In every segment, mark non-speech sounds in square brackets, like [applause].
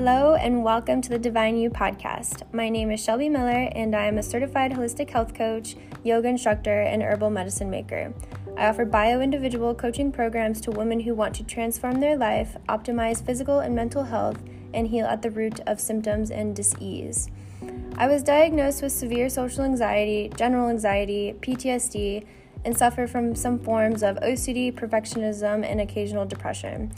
Hello, and welcome to the Divine You podcast. My name is Shelby Miller, and I am a certified holistic health coach, yoga instructor, and herbal medicine maker. I offer bio individual coaching programs to women who want to transform their life, optimize physical and mental health, and heal at the root of symptoms and disease. I was diagnosed with severe social anxiety, general anxiety, PTSD, and suffer from some forms of OCD, perfectionism, and occasional depression.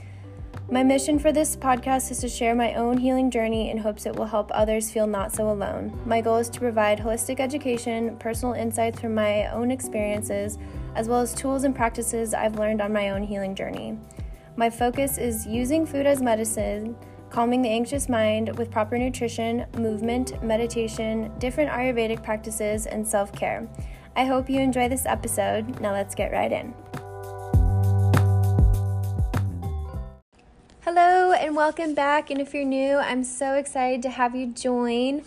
My mission for this podcast is to share my own healing journey in hopes it will help others feel not so alone. My goal is to provide holistic education, personal insights from my own experiences, as well as tools and practices I've learned on my own healing journey. My focus is using food as medicine, calming the anxious mind with proper nutrition, movement, meditation, different Ayurvedic practices, and self care. I hope you enjoy this episode. Now let's get right in. Hello, and welcome back. And if you're new, I'm so excited to have you join.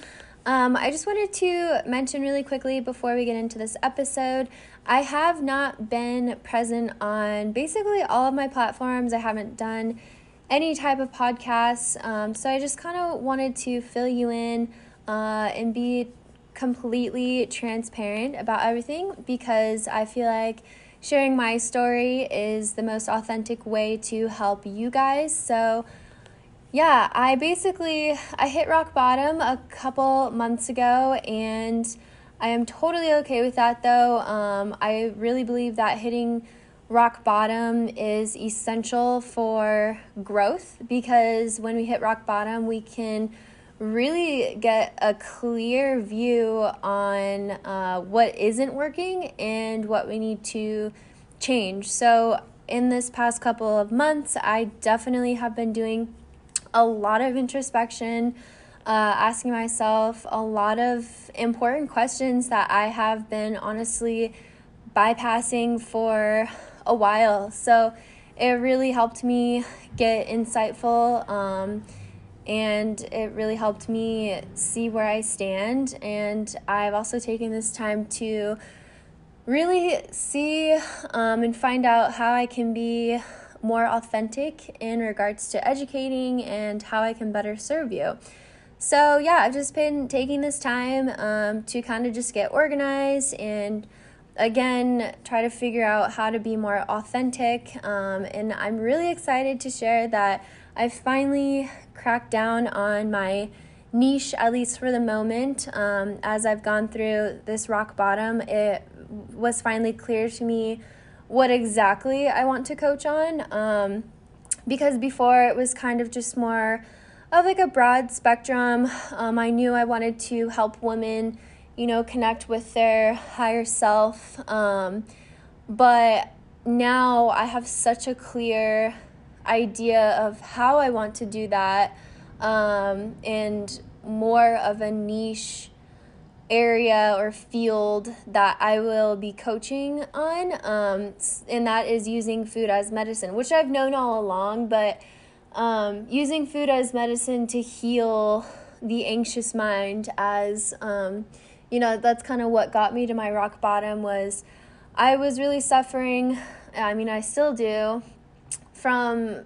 Um, I just wanted to mention really quickly before we get into this episode I have not been present on basically all of my platforms. I haven't done any type of podcasts. Um, so I just kind of wanted to fill you in uh, and be completely transparent about everything because I feel like sharing my story is the most authentic way to help you guys. So, yeah, I basically I hit rock bottom a couple months ago and I am totally okay with that though. Um, I really believe that hitting rock bottom is essential for growth because when we hit rock bottom, we can really get a clear view on uh, what isn't working and what we need to change. So, in this past couple of months, I definitely have been doing a lot of introspection, uh, asking myself a lot of important questions that I have been honestly bypassing for a while. So, it really helped me get insightful. Um, and it really helped me see where I stand. And I've also taken this time to really see um, and find out how I can be more authentic in regards to educating and how I can better serve you. So, yeah, I've just been taking this time um, to kind of just get organized and again try to figure out how to be more authentic. Um, and I'm really excited to share that I finally cracked down on my niche, at least for the moment. Um, as I've gone through this rock bottom, it was finally clear to me what exactly I want to coach on. Um, because before it was kind of just more of like a broad spectrum. Um, I knew I wanted to help women, you know, connect with their higher self. Um, but now I have such a clear idea of how I want to do that um, and more of a niche area or field that I will be coaching on. Um, and that is using food as medicine, which I've known all along, but um, using food as medicine to heal the anxious mind as um, you know that's kind of what got me to my rock bottom was i was really suffering i mean i still do from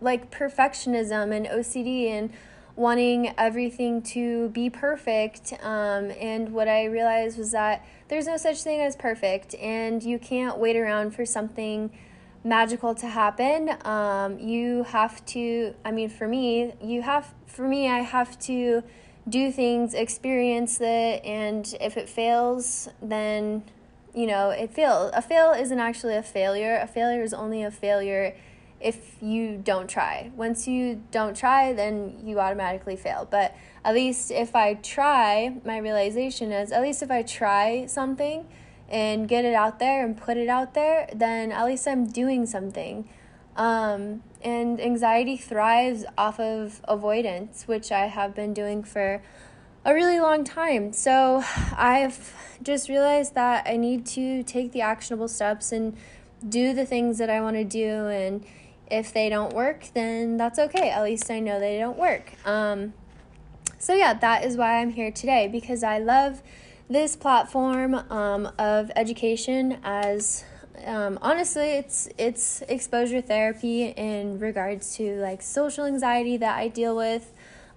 like perfectionism and OCD and wanting everything to be perfect. Um, and what I realized was that there's no such thing as perfect, and you can't wait around for something magical to happen. Um, you have to, I mean, for me, you have, for me, I have to do things, experience it, and if it fails, then you know, it fail. A fail isn't actually a failure. A failure is only a failure if you don't try. Once you don't try, then you automatically fail. But at least if I try, my realization is at least if I try something and get it out there and put it out there, then at least I'm doing something. Um, and anxiety thrives off of avoidance, which I have been doing for a really long time. So I've just realized that I need to take the actionable steps and do the things that I want to do. And if they don't work, then that's okay. At least I know they don't work. Um, so, yeah, that is why I'm here today because I love this platform um, of education as um, honestly, it's it's exposure therapy in regards to like social anxiety that I deal with.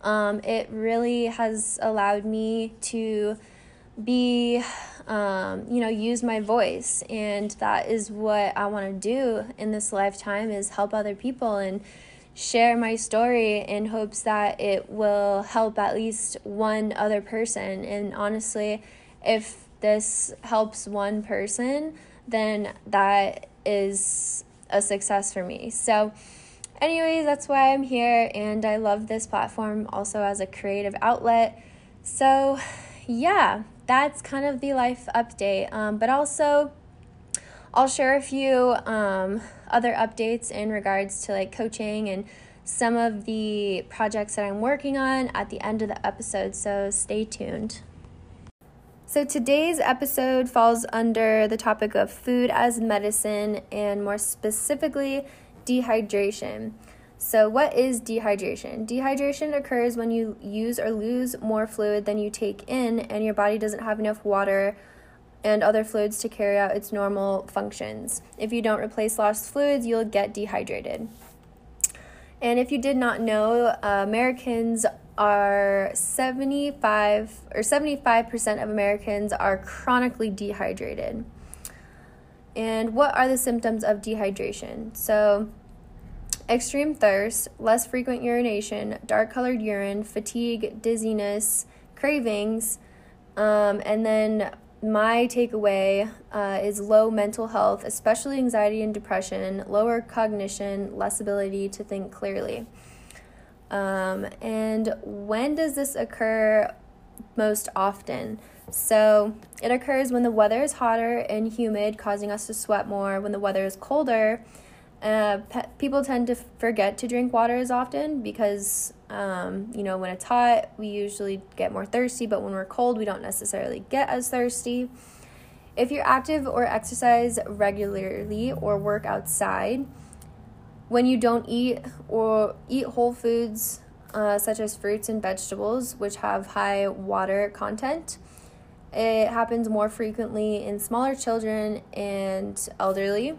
Um, it really has allowed me to be, um, you know, use my voice, and that is what I want to do in this lifetime is help other people and share my story in hopes that it will help at least one other person. And honestly, if this helps one person, then that is a success for me. So, anyways, that's why I'm here, and I love this platform also as a creative outlet. So, yeah, that's kind of the life update. Um, but also, I'll share a few um, other updates in regards to like coaching and some of the projects that I'm working on at the end of the episode. So, stay tuned. So, today's episode falls under the topic of food as medicine and more specifically, dehydration. So, what is dehydration? Dehydration occurs when you use or lose more fluid than you take in, and your body doesn't have enough water and other fluids to carry out its normal functions. If you don't replace lost fluids, you'll get dehydrated. And if you did not know, uh, Americans are 75 or 75% of Americans are chronically dehydrated. And what are the symptoms of dehydration? So, extreme thirst, less frequent urination, dark colored urine, fatigue, dizziness, cravings, um, and then my takeaway uh, is low mental health, especially anxiety and depression, lower cognition, less ability to think clearly. Um, and when does this occur most often? So it occurs when the weather is hotter and humid, causing us to sweat more. When the weather is colder, uh, pe- people tend to forget to drink water as often because, um, you know, when it's hot, we usually get more thirsty, but when we're cold, we don't necessarily get as thirsty. If you're active or exercise regularly or work outside, when you don't eat or eat whole foods uh, such as fruits and vegetables, which have high water content, it happens more frequently in smaller children and elderly.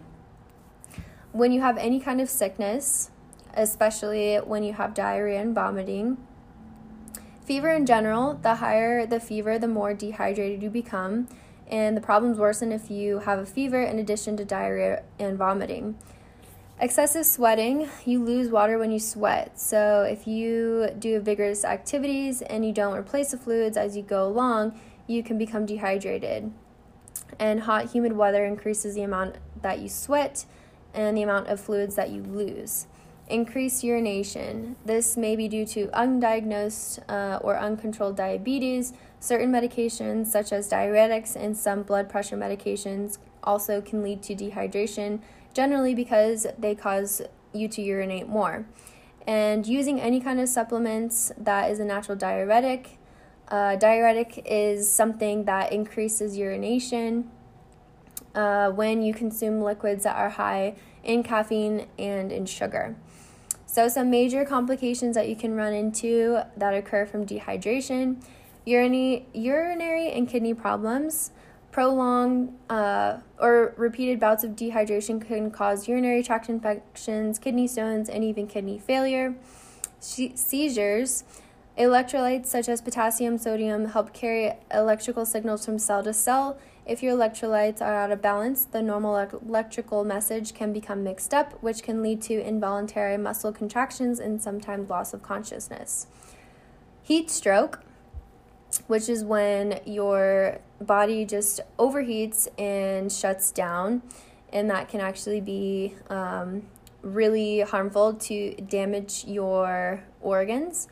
When you have any kind of sickness, especially when you have diarrhea and vomiting, fever in general, the higher the fever, the more dehydrated you become, and the problems worsen if you have a fever in addition to diarrhea and vomiting. Excessive sweating, you lose water when you sweat. So, if you do vigorous activities and you don't replace the fluids as you go along, you can become dehydrated. And hot, humid weather increases the amount that you sweat and the amount of fluids that you lose. Increased urination. This may be due to undiagnosed uh, or uncontrolled diabetes. Certain medications, such as diuretics and some blood pressure medications, also can lead to dehydration generally because they cause you to urinate more. And using any kind of supplements that is a natural diuretic. Uh, diuretic is something that increases urination uh, when you consume liquids that are high in caffeine and in sugar. So, some major complications that you can run into that occur from dehydration urinary, urinary and kidney problems, Prolonged uh, or repeated bouts of dehydration can cause urinary tract infections, kidney stones, and even kidney failure. seizures. Electrolytes such as potassium, sodium help carry electrical signals from cell to cell. If your electrolytes are out of balance, the normal electrical message can become mixed up, which can lead to involuntary muscle contractions and sometimes loss of consciousness. Heat stroke which is when your body just overheats and shuts down, and that can actually be um, really harmful to damage your organs.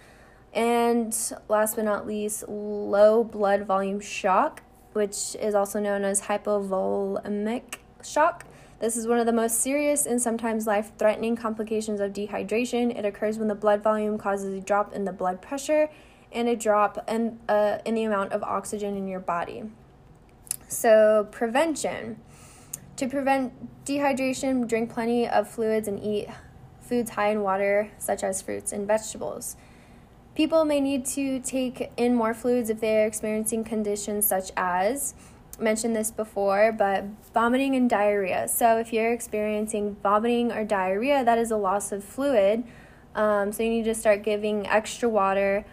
And last but not least, low blood volume shock, which is also known as hypovolemic shock. This is one of the most serious and sometimes life threatening complications of dehydration. It occurs when the blood volume causes a drop in the blood pressure and a drop in, uh, in the amount of oxygen in your body. So, prevention. To prevent dehydration, drink plenty of fluids and eat foods high in water, such as fruits and vegetables. People may need to take in more fluids if they are experiencing conditions such as mentioned this before, but vomiting and diarrhea. So, if you're experiencing vomiting or diarrhea, that is a loss of fluid. Um, so, you need to start giving extra water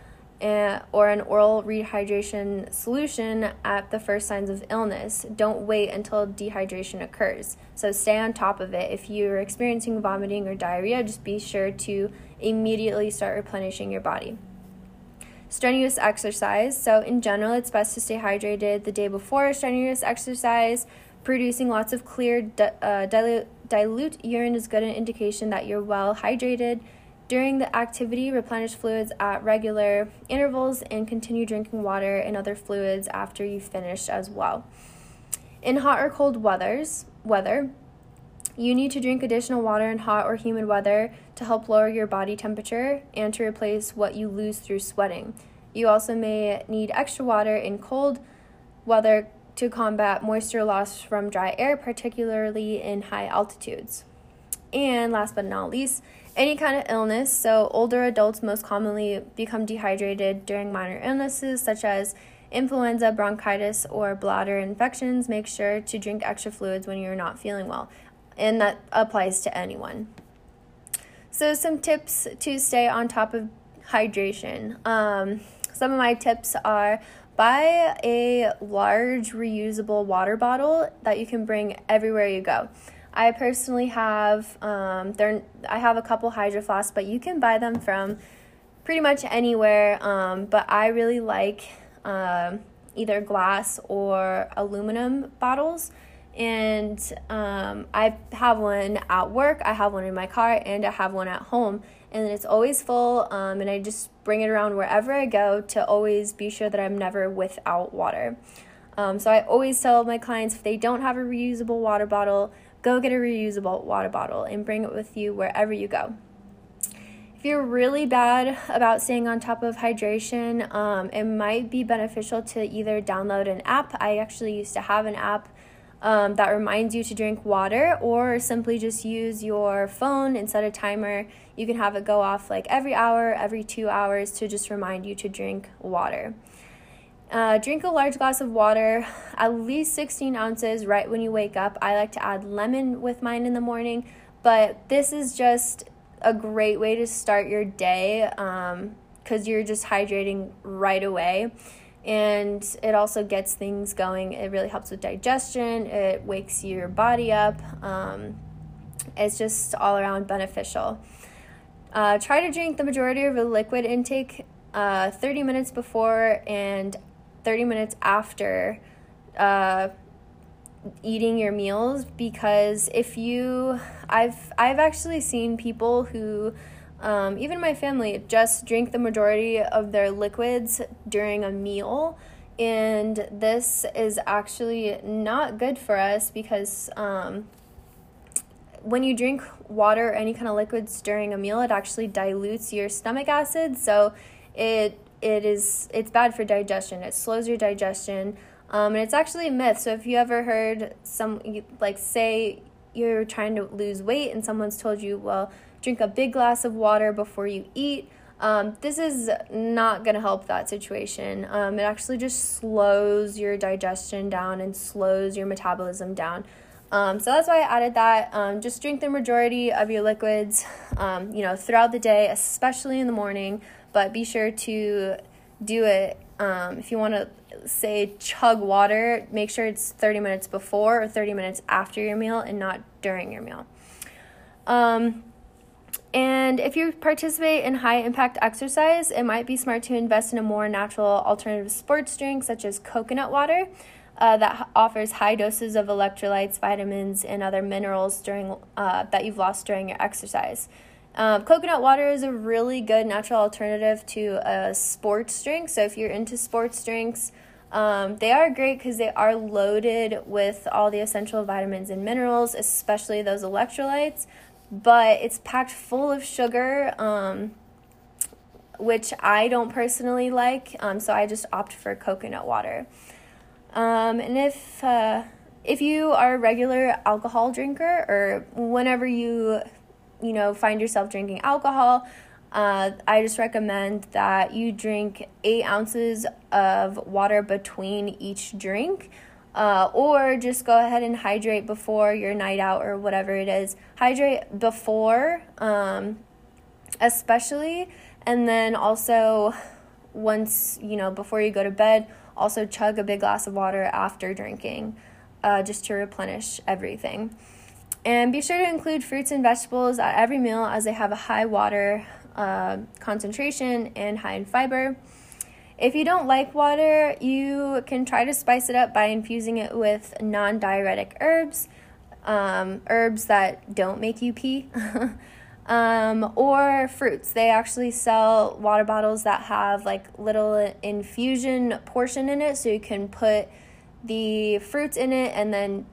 and, or an oral rehydration solution at the first signs of illness. Don't wait until dehydration occurs. So, stay on top of it. If you're experiencing vomiting or diarrhea, just be sure to immediately start replenishing your body strenuous exercise. So, in general, it's best to stay hydrated the day before strenuous exercise. Producing lots of clear, uh, dilute, dilute urine is good an indication that you're well hydrated. During the activity, replenish fluids at regular intervals and continue drinking water and other fluids after you finish as well. In hot or cold weathers, weather, you need to drink additional water in hot or humid weather to help lower your body temperature and to replace what you lose through sweating. You also may need extra water in cold weather to combat moisture loss from dry air, particularly in high altitudes. And last but not least, any kind of illness. So, older adults most commonly become dehydrated during minor illnesses such as influenza, bronchitis, or bladder infections. Make sure to drink extra fluids when you're not feeling well and that applies to anyone. So, some tips to stay on top of hydration. Um, some of my tips are buy a large reusable water bottle that you can bring everywhere you go. I personally have um, there. I have a couple hydro flasks, but you can buy them from pretty much anywhere. Um, but I really like um, either glass or aluminum bottles and um, I have one at work, I have one in my car, and I have one at home. And it's always full, um, and I just bring it around wherever I go to always be sure that I'm never without water. Um, so I always tell my clients if they don't have a reusable water bottle, go get a reusable water bottle and bring it with you wherever you go. If you're really bad about staying on top of hydration, um, it might be beneficial to either download an app. I actually used to have an app um, that reminds you to drink water, or simply just use your phone and set a timer. You can have it go off like every hour, every two hours to just remind you to drink water. Uh, drink a large glass of water, at least 16 ounces right when you wake up. I like to add lemon with mine in the morning, but this is just a great way to start your day because um, you're just hydrating right away and it also gets things going. It really helps with digestion, it wakes your body up. Um, it's just all around beneficial. Uh, try to drink the majority of your liquid intake uh, 30 minutes before and 30 minutes after uh, eating your meals because if you I've I've actually seen people who um, even my family just drink the majority of their liquids during a meal. And this is actually not good for us because um, when you drink water or any kind of liquids during a meal, it actually dilutes your stomach acid. So it it is it's bad for digestion. It slows your digestion. Um, and it's actually a myth. So if you ever heard some like say you're trying to lose weight and someone's told you, well, drink a big glass of water before you eat. Um, this is not going to help that situation. Um, it actually just slows your digestion down and slows your metabolism down. Um, so that's why I added that. Um, just drink the majority of your liquids, um, you know, throughout the day, especially in the morning. But be sure to do it um, if you want to say chug water. Make sure it's thirty minutes before or thirty minutes after your meal, and not during your meal. Um, and if you participate in high impact exercise, it might be smart to invest in a more natural alternative sports drink, such as coconut water, uh, that offers high doses of electrolytes, vitamins, and other minerals during uh, that you've lost during your exercise. Um, coconut water is a really good natural alternative to a sports drink. So if you're into sports drinks, um, they are great because they are loaded with all the essential vitamins and minerals, especially those electrolytes but it's packed full of sugar, um, which I don't personally like. Um, so I just opt for coconut water. Um, and if uh, if you are a regular alcohol drinker, or whenever you you know find yourself drinking alcohol, uh, I just recommend that you drink eight ounces of water between each drink. Uh, or just go ahead and hydrate before your night out or whatever it is. Hydrate before, um, especially, and then also once you know before you go to bed, also chug a big glass of water after drinking, uh, just to replenish everything. And be sure to include fruits and vegetables at every meal as they have a high water uh, concentration and high in fiber. If you don't like water, you can try to spice it up by infusing it with non diuretic herbs, um, herbs that don't make you pee, [laughs] um, or fruits. They actually sell water bottles that have like little infusion portion in it, so you can put the fruits in it and then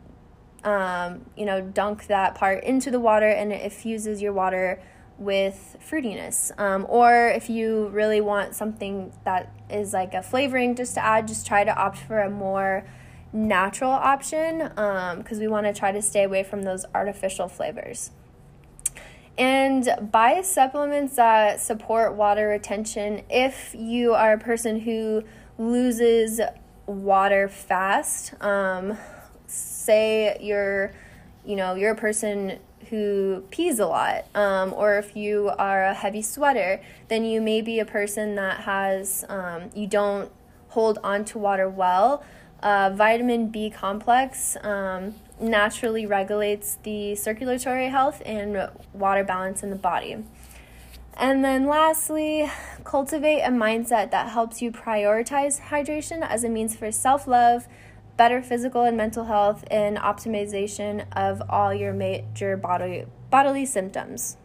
um, you know dunk that part into the water and it infuses your water with fruitiness. Um, or if you really want something that is like a flavoring just to add, just try to opt for a more natural option because um, we want to try to stay away from those artificial flavors. And buy supplements that support water retention if you are a person who loses water fast. Um, say you're, you know, you're a person who pees a lot, um, or if you are a heavy sweater, then you may be a person that has, um, you don't hold on to water well. Uh, vitamin B complex um, naturally regulates the circulatory health and water balance in the body. And then lastly, cultivate a mindset that helps you prioritize hydration as a means for self love better physical and mental health, and optimization of all your major bodily, bodily symptoms.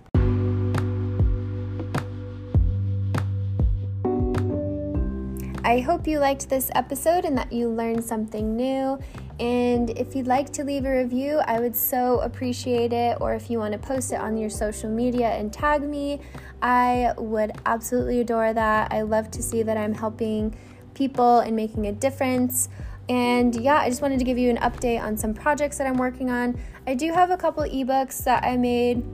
I hope you liked this episode and that you learned something new. And if you'd like to leave a review, I would so appreciate it. Or if you want to post it on your social media and tag me, I would absolutely adore that. I love to see that I'm helping people and making a difference. And yeah, I just wanted to give you an update on some projects that I'm working on. I do have a couple ebooks that I made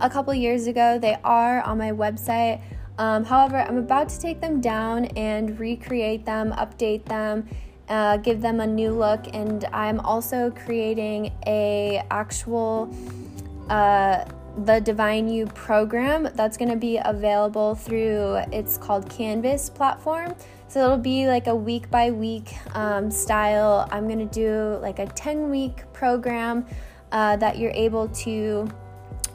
a couple years ago. They are on my website. Um, however, I'm about to take them down and recreate them, update them, uh, give them a new look, and I'm also creating a actual uh, the Divine You program that's going to be available through it's called Canvas platform. So it'll be like a week by week um, style. I'm going to do like a 10 week program uh, that you're able to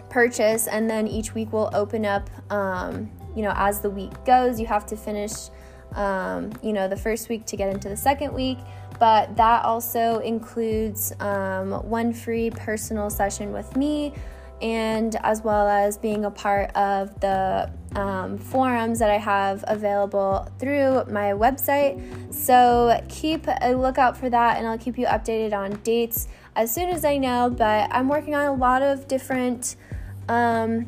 purchase, and then each week will open up, um, you know, as the week goes. You have to finish, um, you know, the first week to get into the second week. But that also includes um, one free personal session with me and as well as being a part of the um, forums that I have available through my website. So keep a lookout for that, and I'll keep you updated on dates as soon as I know. But I'm working on a lot of different um,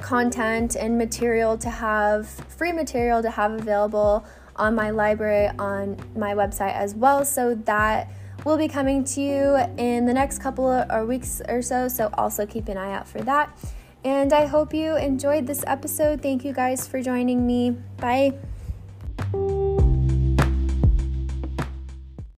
content and material to have, free material to have available on my library on my website as well, so that will be coming to you in the next couple of weeks or so, so also keep an eye out for that. And I hope you enjoyed this episode. Thank you guys for joining me. Bye.